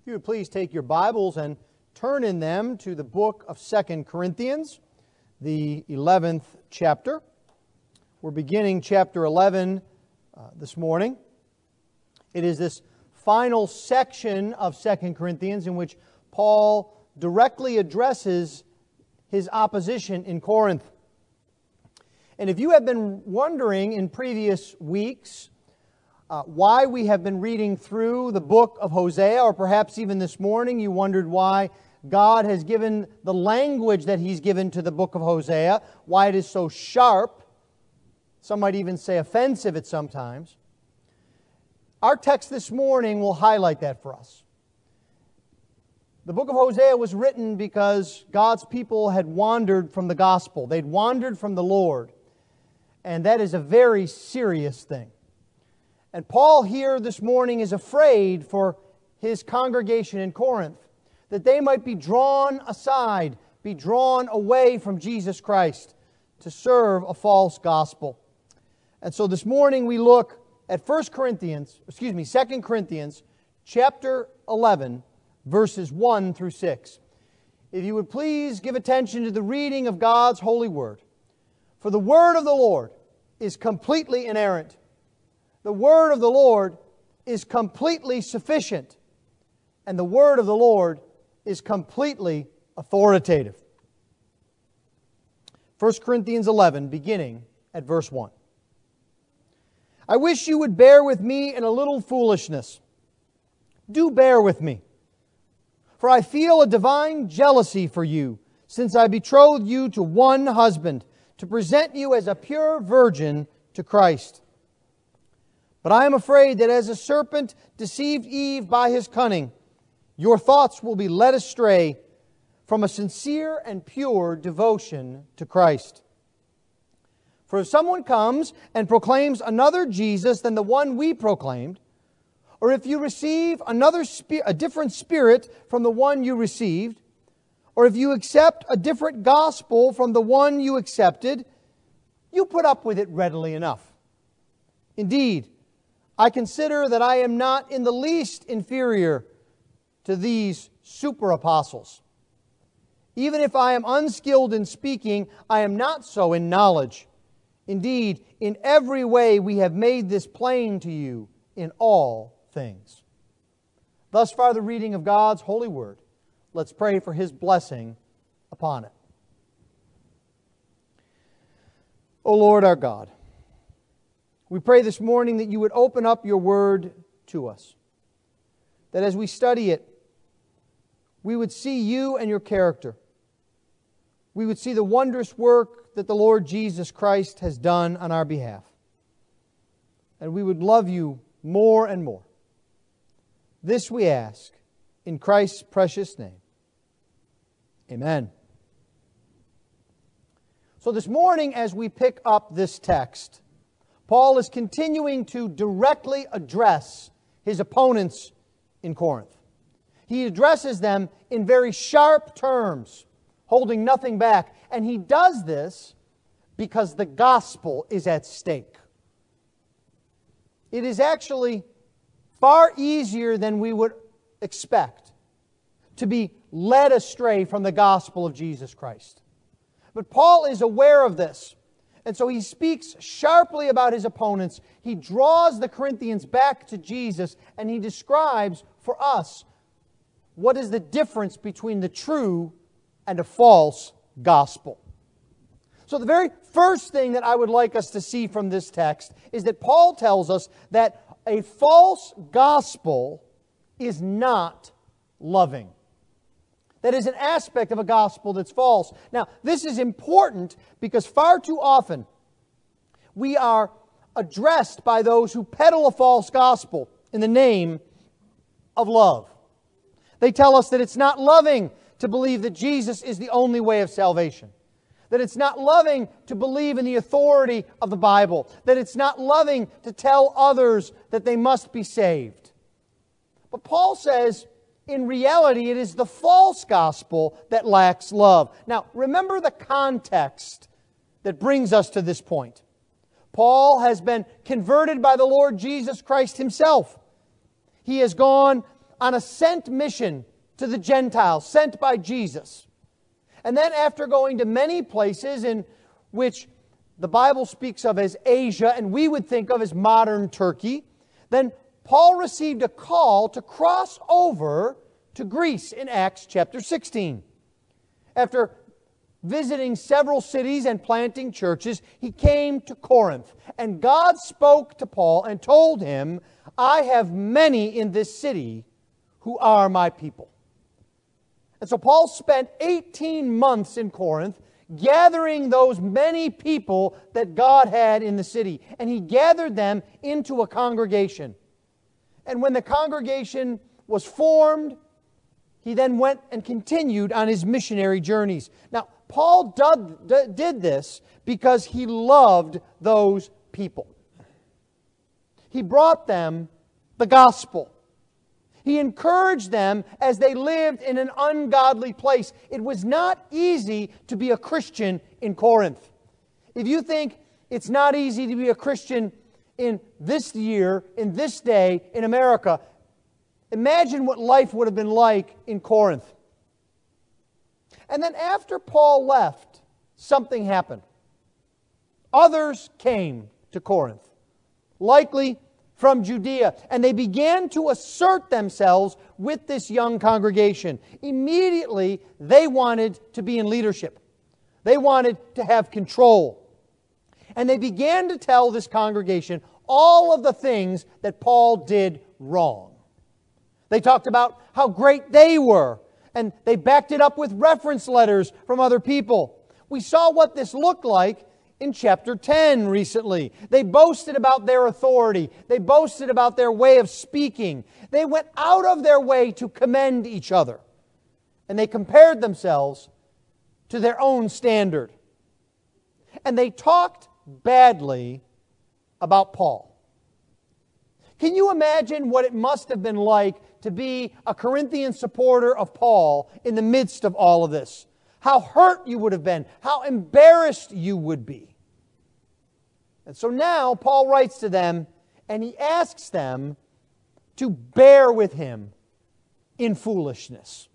If you would please take your Bibles and turn in them to the book of Second Corinthians, the 11th chapter. We're beginning chapter 11 uh, this morning. It is this final section of Second Corinthians in which Paul directly addresses his opposition in Corinth. And if you have been wondering in previous weeks uh, why we have been reading through the book of Hosea, or perhaps even this morning you wondered why God has given the language that He's given to the book of Hosea, why it is so sharp, some might even say offensive at sometimes. Our text this morning will highlight that for us. The book of Hosea was written because God's people had wandered from the gospel. They'd wandered from the Lord. And that is a very serious thing. And Paul here this morning is afraid for his congregation in Corinth that they might be drawn aside, be drawn away from Jesus Christ to serve a false gospel. And so this morning we look at 1 Corinthians, excuse me, 2 Corinthians chapter 11 verses 1 through 6. If you would please give attention to the reading of God's holy word. For the word of the Lord is completely inerrant. The word of the Lord is completely sufficient. And the word of the Lord is completely authoritative. 1 Corinthians 11, beginning at verse 1. I wish you would bear with me in a little foolishness. Do bear with me. For I feel a divine jealousy for you, since I betrothed you to one husband to present you as a pure virgin to Christ. But I am afraid that as a serpent deceived Eve by his cunning, your thoughts will be led astray from a sincere and pure devotion to Christ. For if someone comes and proclaims another Jesus than the one we proclaimed, or if you receive another a different spirit from the one you received, or if you accept a different gospel from the one you accepted, you put up with it readily enough. Indeed, I consider that I am not in the least inferior to these super apostles. Even if I am unskilled in speaking, I am not so in knowledge. Indeed, in every way we have made this plain to you in all things. Thus far, the reading of God's holy word. Let's pray for his blessing upon it. O Lord our God, we pray this morning that you would open up your word to us. That as we study it, we would see you and your character. We would see the wondrous work that the Lord Jesus Christ has done on our behalf. And we would love you more and more. This we ask in Christ's precious name. Amen. So, this morning, as we pick up this text, Paul is continuing to directly address his opponents in Corinth. He addresses them in very sharp terms, holding nothing back. And he does this because the gospel is at stake. It is actually far easier than we would expect to be led astray from the gospel of Jesus Christ. But Paul is aware of this. And so he speaks sharply about his opponents. He draws the Corinthians back to Jesus and he describes for us what is the difference between the true and a false gospel. So, the very first thing that I would like us to see from this text is that Paul tells us that a false gospel is not loving. That is an aspect of a gospel that's false. Now, this is important because far too often we are addressed by those who peddle a false gospel in the name of love. They tell us that it's not loving to believe that Jesus is the only way of salvation. That it's not loving to believe in the authority of the Bible. That it's not loving to tell others that they must be saved. But Paul says in reality, it is the false gospel that lacks love. Now, remember the context that brings us to this point. Paul has been converted by the Lord Jesus Christ himself. He has gone on a sent mission to the Gentiles, sent by Jesus. And then, after going to many places in which the Bible speaks of as Asia and we would think of as modern Turkey, then Paul received a call to cross over to Greece in Acts chapter 16. After visiting several cities and planting churches, he came to Corinth. And God spoke to Paul and told him, I have many in this city who are my people. And so Paul spent 18 months in Corinth gathering those many people that God had in the city. And he gathered them into a congregation. And when the congregation was formed, he then went and continued on his missionary journeys. Now, Paul did, did this because he loved those people. He brought them the gospel. He encouraged them as they lived in an ungodly place. It was not easy to be a Christian in Corinth. If you think it's not easy to be a Christian in this year, in this day, in America, imagine what life would have been like in Corinth. And then after Paul left, something happened. Others came to Corinth, likely from Judea, and they began to assert themselves with this young congregation. Immediately, they wanted to be in leadership, they wanted to have control. And they began to tell this congregation all of the things that Paul did wrong. They talked about how great they were and they backed it up with reference letters from other people. We saw what this looked like in chapter 10 recently. They boasted about their authority, they boasted about their way of speaking. They went out of their way to commend each other, and they compared themselves to their own standard. And they talked badly about Paul. Can you imagine what it must have been like to be a Corinthian supporter of Paul in the midst of all of this? How hurt you would have been, how embarrassed you would be. And so now Paul writes to them and he asks them to bear with him in foolishness.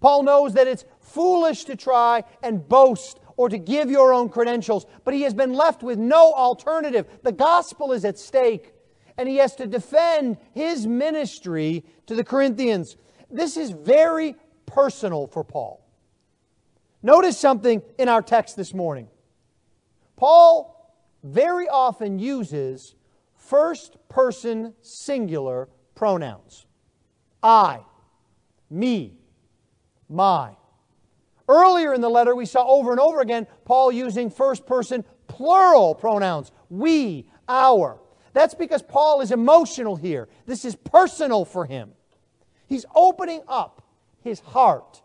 Paul knows that it's foolish to try and boast or to give your own credentials, but he has been left with no alternative. The gospel is at stake and he has to defend his ministry to the Corinthians. This is very personal for Paul. Notice something in our text this morning. Paul very often uses first person singular pronouns I, me, my. Earlier in the letter, we saw over and over again Paul using first person plural pronouns we, our. That's because Paul is emotional here. This is personal for him. He's opening up his heart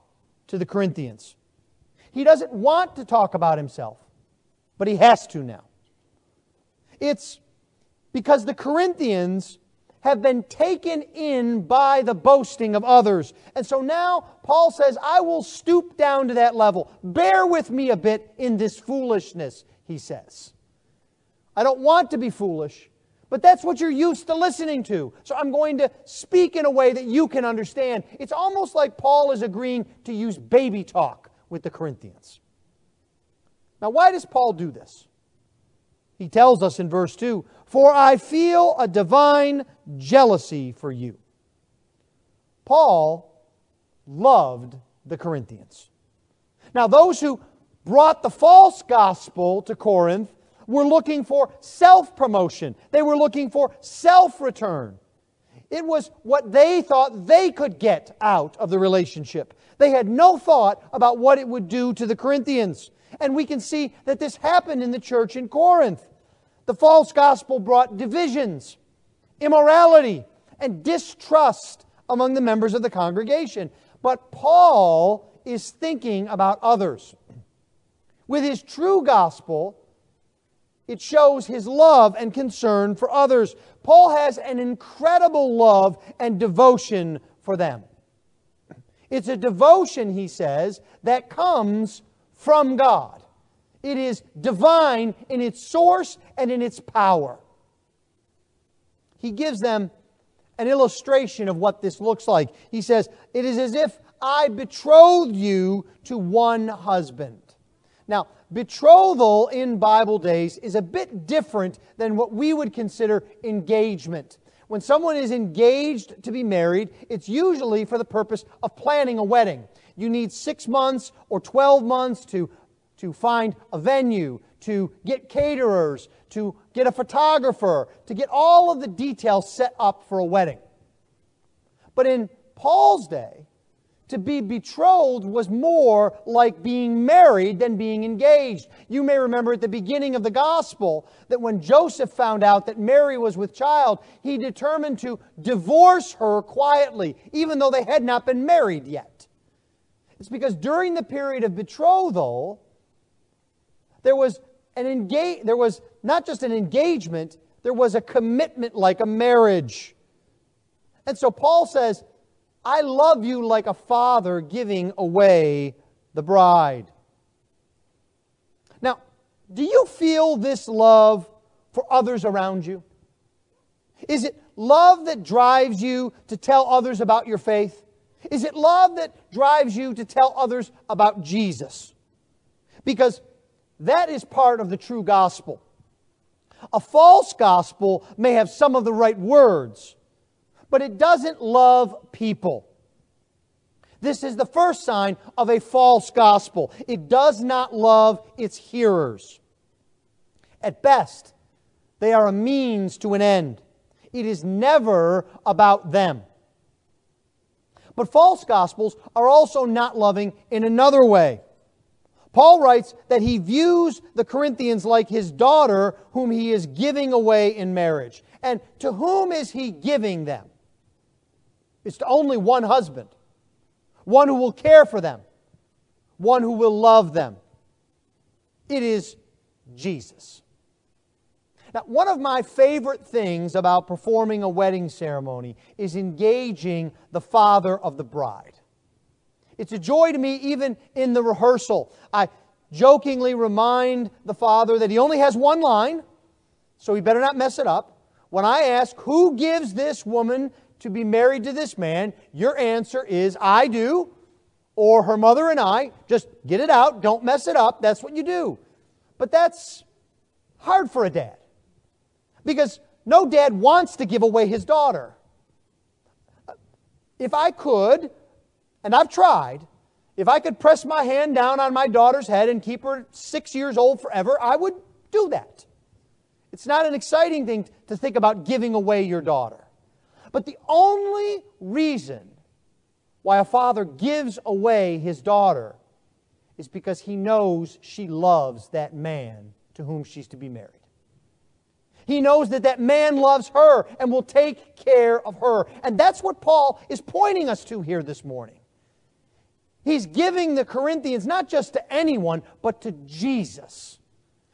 to the Corinthians. He doesn't want to talk about himself, but he has to now. It's because the Corinthians have been taken in by the boasting of others. And so now Paul says, I will stoop down to that level. Bear with me a bit in this foolishness, he says. I don't want to be foolish, but that's what you're used to listening to. So I'm going to speak in a way that you can understand. It's almost like Paul is agreeing to use baby talk with the Corinthians. Now, why does Paul do this? He tells us in verse 2 For I feel a divine jealousy for you. Paul loved the Corinthians. Now, those who brought the false gospel to Corinth were looking for self promotion, they were looking for self return. It was what they thought they could get out of the relationship. They had no thought about what it would do to the Corinthians. And we can see that this happened in the church in Corinth. The false gospel brought divisions, immorality, and distrust among the members of the congregation. But Paul is thinking about others. With his true gospel, it shows his love and concern for others. Paul has an incredible love and devotion for them. It's a devotion, he says, that comes from God. It is divine in its source and in its power. He gives them an illustration of what this looks like. He says, It is as if I betrothed you to one husband. Now, betrothal in Bible days is a bit different than what we would consider engagement. When someone is engaged to be married, it's usually for the purpose of planning a wedding. You need six months or 12 months to, to find a venue, to get caterers, to get a photographer, to get all of the details set up for a wedding. But in Paul's day, to be betrothed was more like being married than being engaged. You may remember at the beginning of the gospel that when Joseph found out that Mary was with child, he determined to divorce her quietly, even though they had not been married yet. It's because during the period of betrothal, there was an engage, there was not just an engagement, there was a commitment like a marriage. And so Paul says, I love you like a father giving away the bride. Now, do you feel this love for others around you? Is it love that drives you to tell others about your faith? Is it love that drives you to tell others about Jesus? Because that is part of the true gospel. A false gospel may have some of the right words, but it doesn't love people. This is the first sign of a false gospel. It does not love its hearers. At best, they are a means to an end. It is never about them. But false gospels are also not loving in another way. Paul writes that he views the Corinthians like his daughter, whom he is giving away in marriage. And to whom is he giving them? It's to only one husband, one who will care for them, one who will love them. It is Jesus. Now, one of my favorite things about performing a wedding ceremony is engaging the father of the bride. It's a joy to me even in the rehearsal. I jokingly remind the father that he only has one line, so he better not mess it up. When I ask, Who gives this woman to be married to this man, your answer is, I do, or her mother and I. Just get it out, don't mess it up. That's what you do. But that's hard for a dad. Because no dad wants to give away his daughter. If I could, and I've tried, if I could press my hand down on my daughter's head and keep her six years old forever, I would do that. It's not an exciting thing to think about giving away your daughter. But the only reason why a father gives away his daughter is because he knows she loves that man to whom she's to be married. He knows that that man loves her and will take care of her. And that's what Paul is pointing us to here this morning. He's giving the Corinthians not just to anyone, but to Jesus.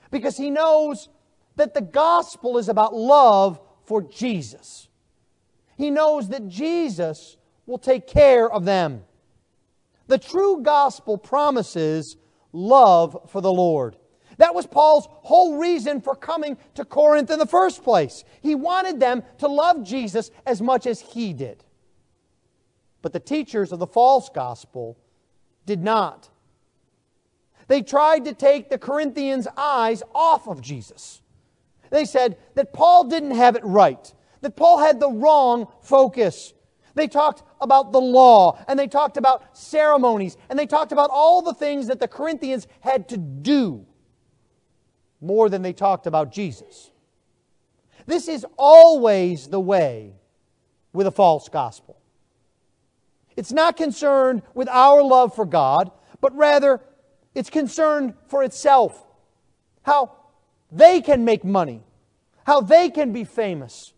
Because he knows that the gospel is about love for Jesus. He knows that Jesus will take care of them. The true gospel promises love for the Lord. That was Paul's whole reason for coming to Corinth in the first place. He wanted them to love Jesus as much as he did. But the teachers of the false gospel did not. They tried to take the Corinthians' eyes off of Jesus. They said that Paul didn't have it right that Paul had the wrong focus. They talked about the law, and they talked about ceremonies, and they talked about all the things that the Corinthians had to do more than they talked about Jesus. This is always the way with a false gospel. It's not concerned with our love for God, but rather it's concerned for itself. How they can make money, how they can be famous,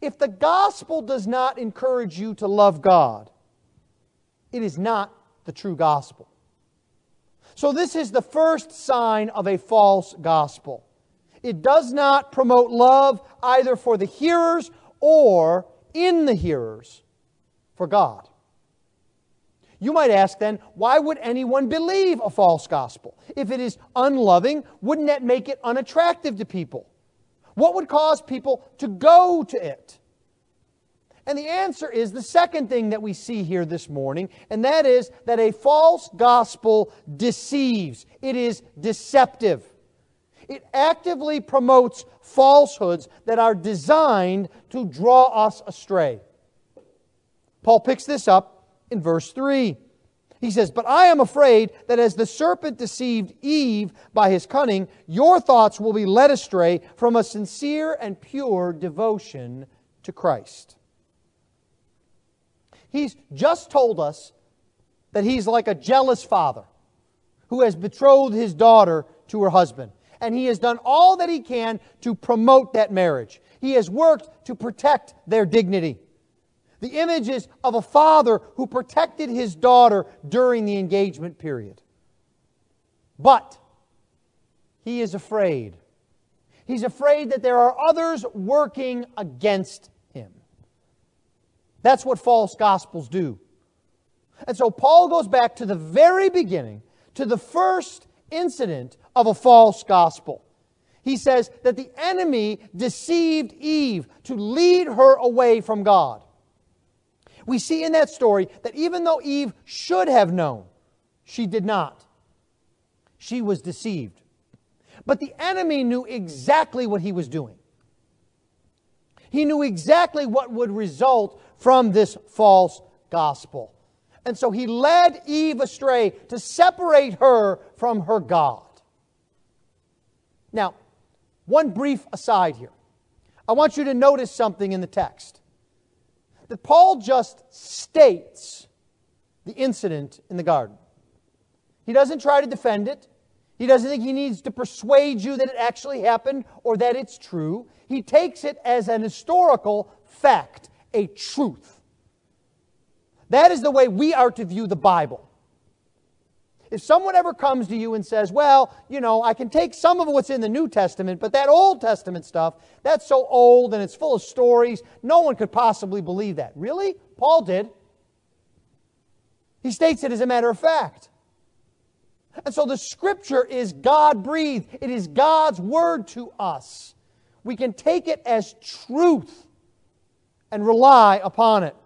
if the gospel does not encourage you to love God, it is not the true gospel. So, this is the first sign of a false gospel. It does not promote love either for the hearers or in the hearers for God. You might ask then, why would anyone believe a false gospel? If it is unloving, wouldn't that make it unattractive to people? What would cause people to go to it? And the answer is the second thing that we see here this morning, and that is that a false gospel deceives. It is deceptive. It actively promotes falsehoods that are designed to draw us astray. Paul picks this up in verse 3. He says, But I am afraid that as the serpent deceived Eve by his cunning, your thoughts will be led astray from a sincere and pure devotion to Christ. He's just told us that he's like a jealous father who has betrothed his daughter to her husband. And he has done all that he can to promote that marriage. He has worked to protect their dignity. The image is of a father who protected his daughter during the engagement period. But he is afraid. He's afraid that there are others working against. That's what false gospels do. And so Paul goes back to the very beginning, to the first incident of a false gospel. He says that the enemy deceived Eve to lead her away from God. We see in that story that even though Eve should have known, she did not. She was deceived. But the enemy knew exactly what he was doing. He knew exactly what would result from this false gospel. And so he led Eve astray to separate her from her God. Now, one brief aside here. I want you to notice something in the text. That Paul just states the incident in the garden. He doesn't try to defend it. He doesn't think he needs to persuade you that it actually happened or that it's true. He takes it as an historical fact, a truth. That is the way we are to view the Bible. If someone ever comes to you and says, Well, you know, I can take some of what's in the New Testament, but that Old Testament stuff, that's so old and it's full of stories, no one could possibly believe that. Really? Paul did. He states it as a matter of fact. And so the scripture is God breathed, it is God's word to us. We can take it as truth and rely upon it.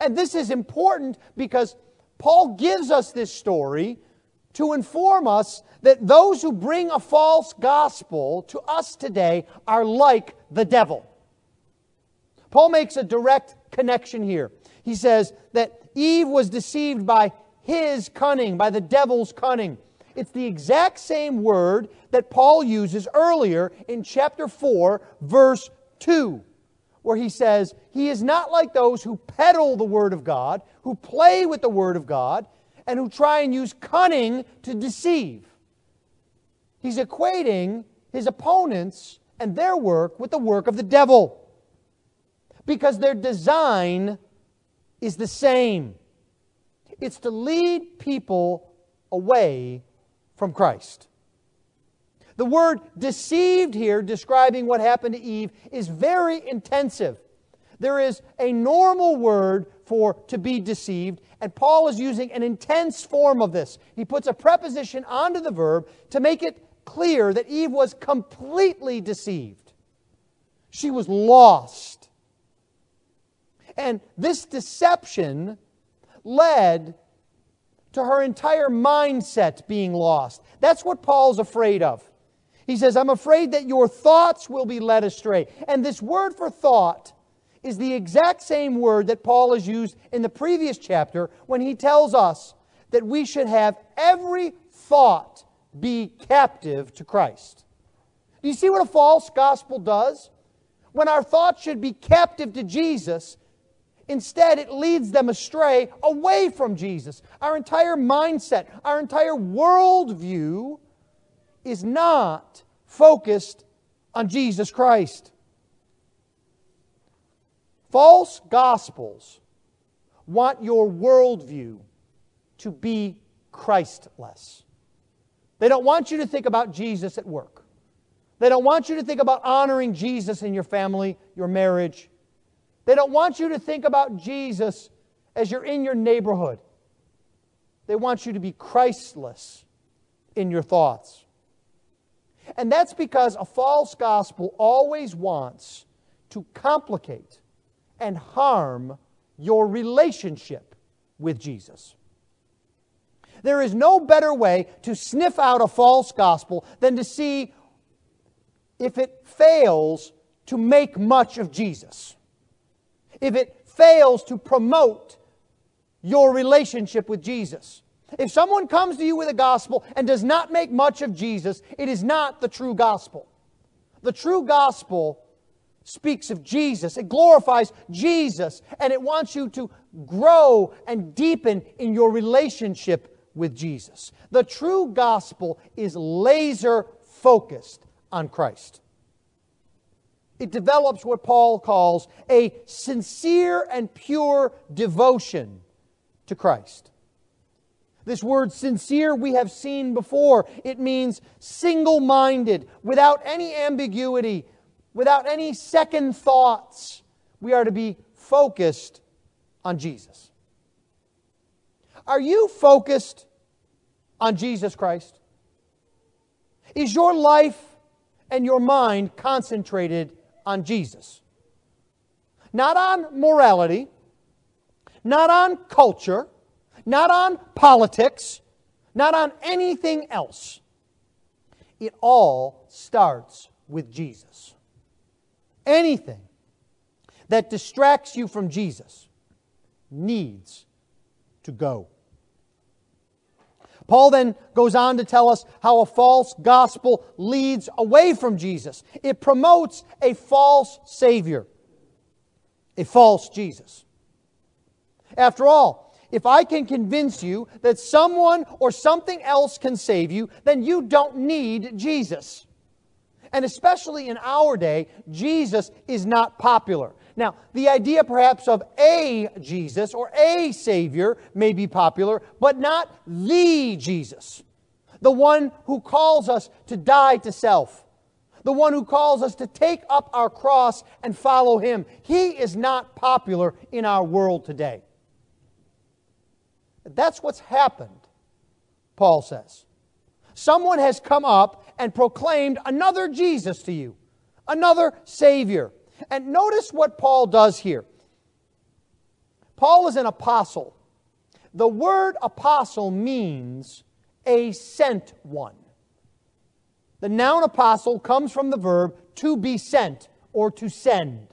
And this is important because Paul gives us this story to inform us that those who bring a false gospel to us today are like the devil. Paul makes a direct connection here. He says that Eve was deceived by his cunning, by the devil's cunning. It's the exact same word that Paul uses earlier in chapter 4, verse 2 where he says, He is not like those who peddle the Word of God, who play with the Word of God, and who try and use cunning to deceive. He's equating his opponents and their work with the work of the devil because their design is the same it's to lead people away from Christ. The word deceived here, describing what happened to Eve, is very intensive. There is a normal word for to be deceived, and Paul is using an intense form of this. He puts a preposition onto the verb to make it clear that Eve was completely deceived. She was lost. And this deception led to her entire mindset being lost. That's what Paul's afraid of. He says, I'm afraid that your thoughts will be led astray. And this word for thought is the exact same word that Paul has used in the previous chapter when he tells us that we should have every thought be captive to Christ. Do you see what a false gospel does? When our thoughts should be captive to Jesus, instead it leads them astray away from Jesus. Our entire mindset, our entire worldview is not focused on Jesus Christ. False gospels want your worldview to be Christless. They don't want you to think about Jesus at work. They don't want you to think about honoring Jesus in your family, your marriage. They don't want you to think about Jesus as you're in your neighborhood. They want you to be Christless in your thoughts. And that's because a false gospel always wants to complicate and harm your relationship with Jesus. There is no better way to sniff out a false gospel than to see if it fails to make much of Jesus, if it fails to promote your relationship with Jesus. If someone comes to you with a gospel and does not make much of Jesus, it is not the true gospel. The true gospel speaks of Jesus, it glorifies Jesus, and it wants you to grow and deepen in your relationship with Jesus. The true gospel is laser focused on Christ. It develops what Paul calls a sincere and pure devotion to Christ. This word sincere we have seen before. It means single minded, without any ambiguity, without any second thoughts. We are to be focused on Jesus. Are you focused on Jesus Christ? Is your life and your mind concentrated on Jesus? Not on morality, not on culture, not on politics, not on anything else. It all starts with Jesus. Anything that distracts you from Jesus needs to go. Paul then goes on to tell us how a false gospel leads away from Jesus. It promotes a false Savior, a false Jesus. After all, if I can convince you that someone or something else can save you, then you don't need Jesus. And especially in our day, Jesus is not popular. Now, the idea perhaps of a Jesus or a Savior may be popular, but not the Jesus. The one who calls us to die to self. The one who calls us to take up our cross and follow Him. He is not popular in our world today. That's what's happened, Paul says. Someone has come up and proclaimed another Jesus to you, another Savior. And notice what Paul does here. Paul is an apostle. The word apostle means a sent one. The noun apostle comes from the verb to be sent or to send.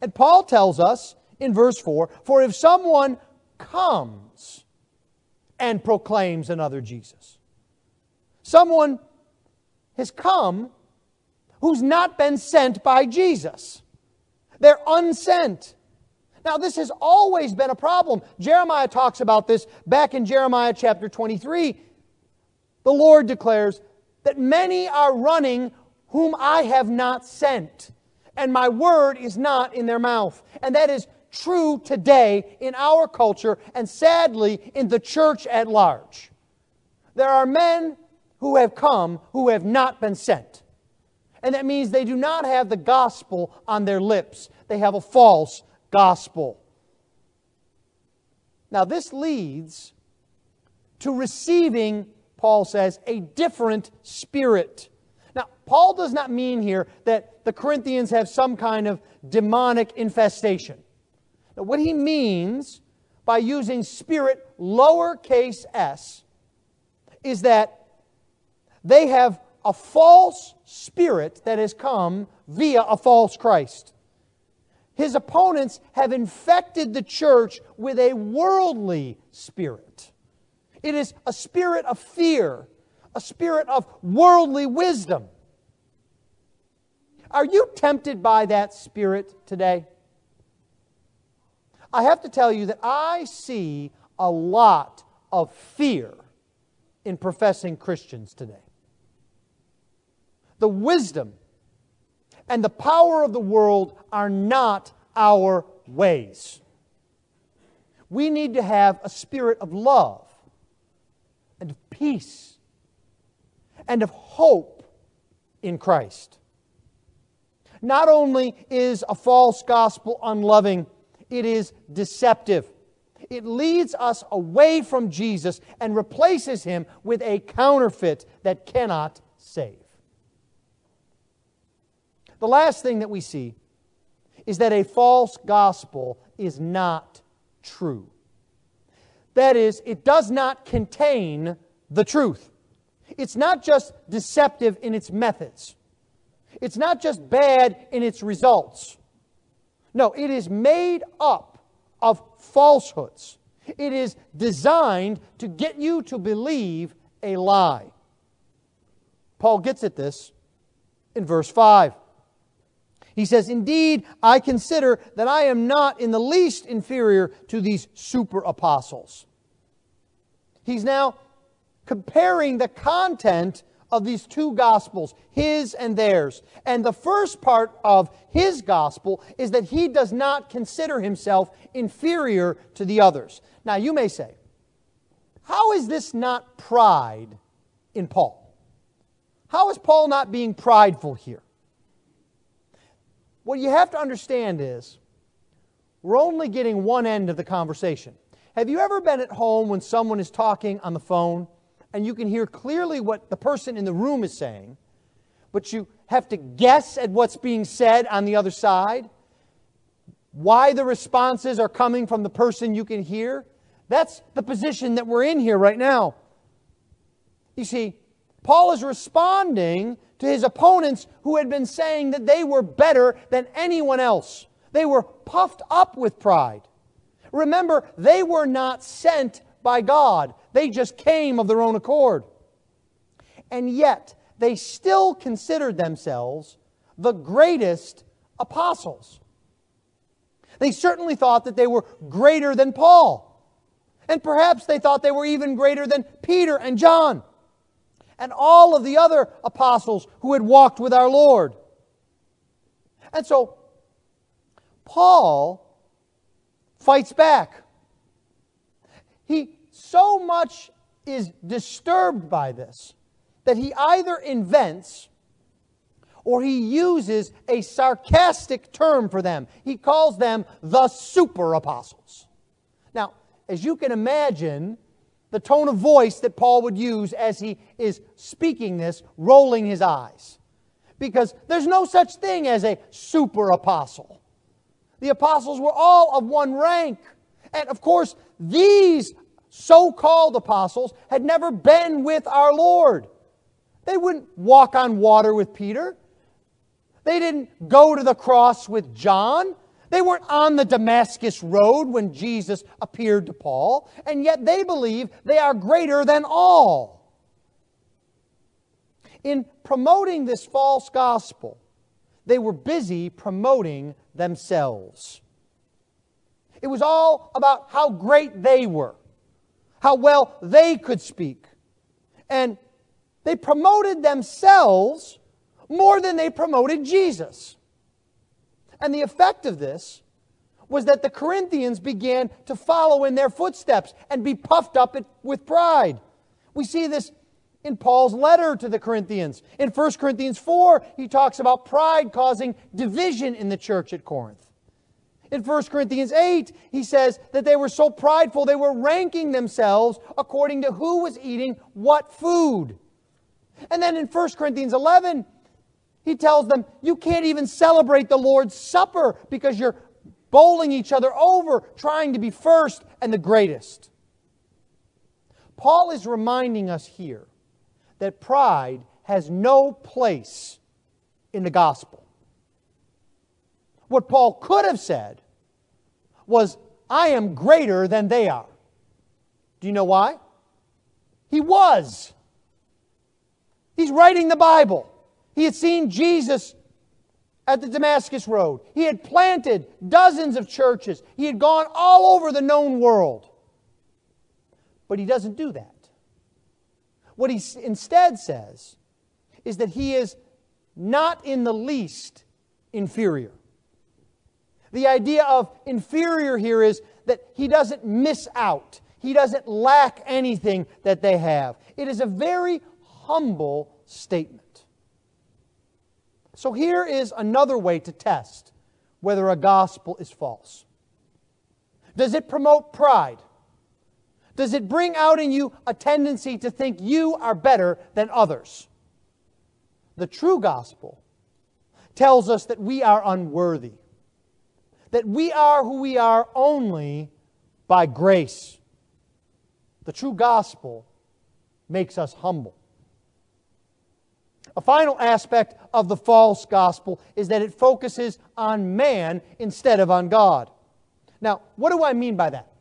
And Paul tells us in verse 4 For if someone comes and proclaims another Jesus, someone has come who's not been sent by Jesus. They're unsent. Now, this has always been a problem. Jeremiah talks about this back in Jeremiah chapter 23. The Lord declares that many are running whom I have not sent, and my word is not in their mouth. And that is true today in our culture and sadly in the church at large. There are men who have come who have not been sent. And that means they do not have the gospel on their lips, they have a false gospel. Now, this leads to receiving, Paul says, a different spirit. Now, Paul does not mean here that the Corinthians have some kind of demonic infestation. What he means by using spirit lowercase s is that they have a false spirit that has come via a false Christ. His opponents have infected the church with a worldly spirit. It is a spirit of fear, a spirit of worldly wisdom. Are you tempted by that spirit today? I have to tell you that I see a lot of fear in professing Christians today the wisdom and the power of the world are not our ways. We need to have a spirit of love and of peace and of hope in Christ. Not only is a false gospel unloving, it is deceptive. It leads us away from Jesus and replaces him with a counterfeit that cannot save. The last thing that we see is that a false gospel is not true. That is, it does not contain the truth. It's not just deceptive in its methods, it's not just bad in its results. No, it is made up of falsehoods. It is designed to get you to believe a lie. Paul gets at this in verse 5. He says, Indeed, I consider that I am not in the least inferior to these super apostles. He's now comparing the content of these two gospels, his and theirs. And the first part of his gospel is that he does not consider himself inferior to the others. Now, you may say, how is this not pride in Paul? How is Paul not being prideful here? What you have to understand is we're only getting one end of the conversation. Have you ever been at home when someone is talking on the phone and you can hear clearly what the person in the room is saying, but you have to guess at what's being said on the other side? Why the responses are coming from the person you can hear? That's the position that we're in here right now. You see, Paul is responding to his opponents who had been saying that they were better than anyone else. They were puffed up with pride. Remember, they were not sent by God, they just came of their own accord. And yet, they still considered themselves the greatest apostles. They certainly thought that they were greater than Paul. And perhaps they thought they were even greater than Peter and John and all of the other apostles who had walked with our Lord. And so, Paul fights back. He so much is disturbed by this that he either invents or he uses a sarcastic term for them. He calls them the super apostles. Now, as you can imagine, the tone of voice that Paul would use as he is speaking this, rolling his eyes. Because there's no such thing as a super apostle. The apostles were all of one rank. And of course, these so called apostles had never been with our Lord. They wouldn't walk on water with Peter. They didn't go to the cross with John. They weren't on the Damascus road when Jesus appeared to Paul, and yet they believe they are greater than all. In promoting this false gospel, they were busy promoting themselves. It was all about how great they were, how well they could speak. And they promoted themselves more than they promoted Jesus. And the effect of this was that the Corinthians began to follow in their footsteps and be puffed up with pride. We see this in Paul's letter to the Corinthians. In 1 Corinthians 4, he talks about pride causing division in the church at Corinth. In 1 Corinthians 8, he says that they were so prideful they were ranking themselves according to who was eating what food. And then in 1 Corinthians 11, he tells them, You can't even celebrate the Lord's Supper because you're bowling each other over, trying to be first and the greatest. Paul is reminding us here that pride has no place in the gospel. What Paul could have said was, I am greater than they are. Do you know why? He was. He's writing the Bible. He had seen Jesus at the Damascus Road. He had planted dozens of churches. He had gone all over the known world. But he doesn't do that. What he instead says is that he is not in the least inferior. The idea of inferior here is that he doesn't miss out. He doesn't lack anything that they have. It is a very humble statement. So here is another way to test whether a gospel is false. Does it promote pride? Does it bring out in you a tendency to think you are better than others? The true gospel tells us that we are unworthy. That we are who we are only by grace. The true gospel makes us humble. A final aspect of the false gospel is that it focuses on man instead of on God. Now, what do I mean by that?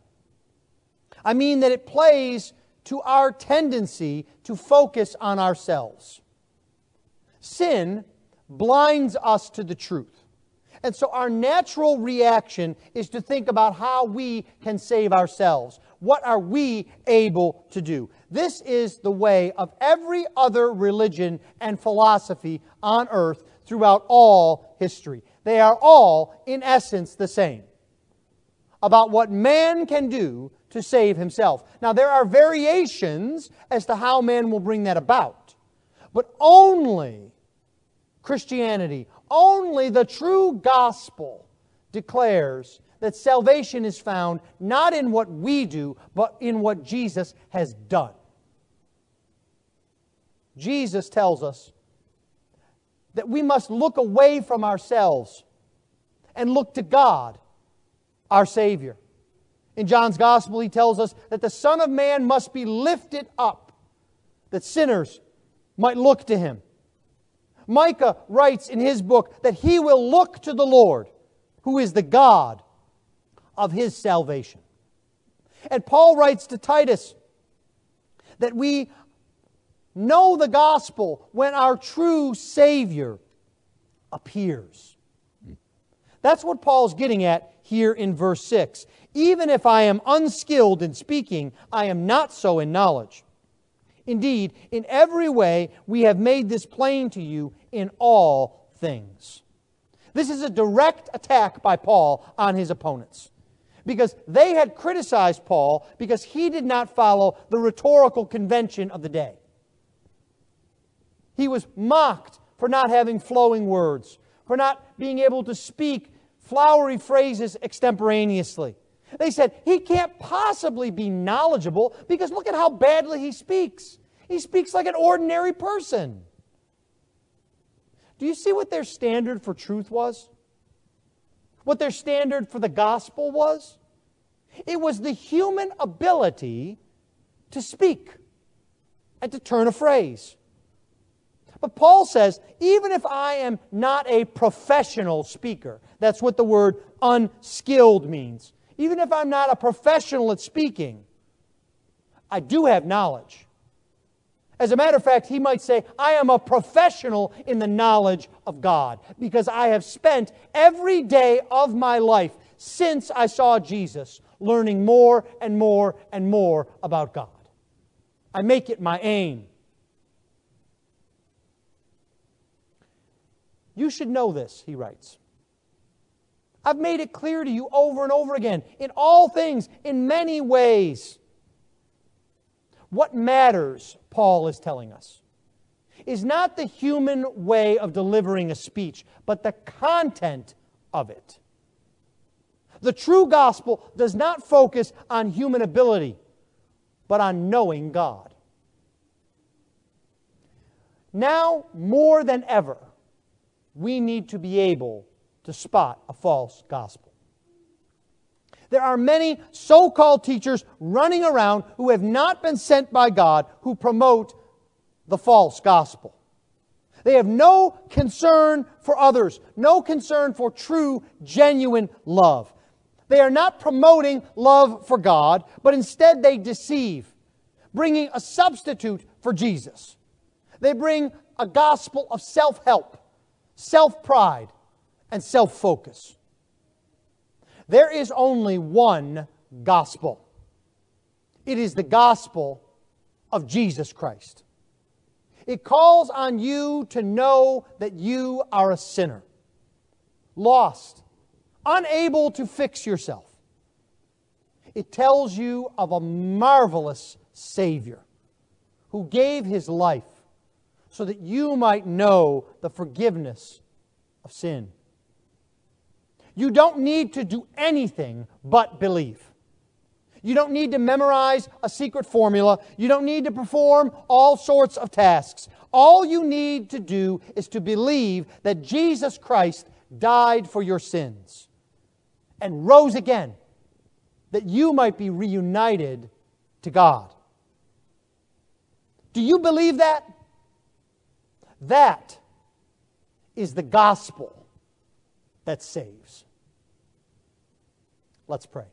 I mean that it plays to our tendency to focus on ourselves. Sin blinds us to the truth. And so our natural reaction is to think about how we can save ourselves. What are we able to do? This is the way of every other religion and philosophy on earth throughout all history. They are all, in essence, the same about what man can do to save himself. Now, there are variations as to how man will bring that about, but only Christianity, only the true gospel declares that salvation is found not in what we do, but in what Jesus has done. Jesus tells us that we must look away from ourselves and look to God, our Savior. In John's Gospel, he tells us that the Son of Man must be lifted up, that sinners might look to him. Micah writes in his book that he will look to the Lord, who is the God of his salvation. And Paul writes to Titus that we know the gospel when our true Savior appears. That's what Paul's getting at here in verse 6. Even if I am unskilled in speaking, I am not so in knowledge. Indeed, in every way we have made this plain to you in all things. This is a direct attack by Paul on his opponents because they had criticized Paul because he did not follow the rhetorical convention of the day. He was mocked for not having flowing words, for not being able to speak flowery phrases extemporaneously. They said, he can't possibly be knowledgeable because look at how badly he speaks. He speaks like an ordinary person. Do you see what their standard for truth was? What their standard for the gospel was? It was the human ability to speak and to turn a phrase. But Paul says, even if I am not a professional speaker, that's what the word unskilled means. Even if I'm not a professional at speaking, I do have knowledge. As a matter of fact, he might say, I am a professional in the knowledge of God because I have spent every day of my life since I saw Jesus learning more and more and more about God. I make it my aim. You should know this, he writes. I've made it clear to you over and over again, in all things, in many ways. What matters, Paul is telling us, is not the human way of delivering a speech, but the content of it. The true gospel does not focus on human ability, but on knowing God. Now, more than ever, we need to be able to spot a false gospel. There are many so called teachers running around who have not been sent by God who promote the false gospel. They have no concern for others, no concern for true, genuine love. They are not promoting love for God, but instead they deceive, bringing a substitute for Jesus. They bring a gospel of self help, self pride, and self focus. There is only one gospel it is the gospel of Jesus Christ. It calls on you to know that you are a sinner, lost, unable to fix yourself. It tells you of a marvelous Savior who gave his life so that you might know the forgiveness of sin. You don't need to do anything but believe. You don't need to memorize a secret formula. You don't need to perform all sorts of tasks. All you need to do is to believe that Jesus Christ died for your sins. and rose again that you might be reunited to God. Do you believe that? That is the gospel that saves. Let's pray.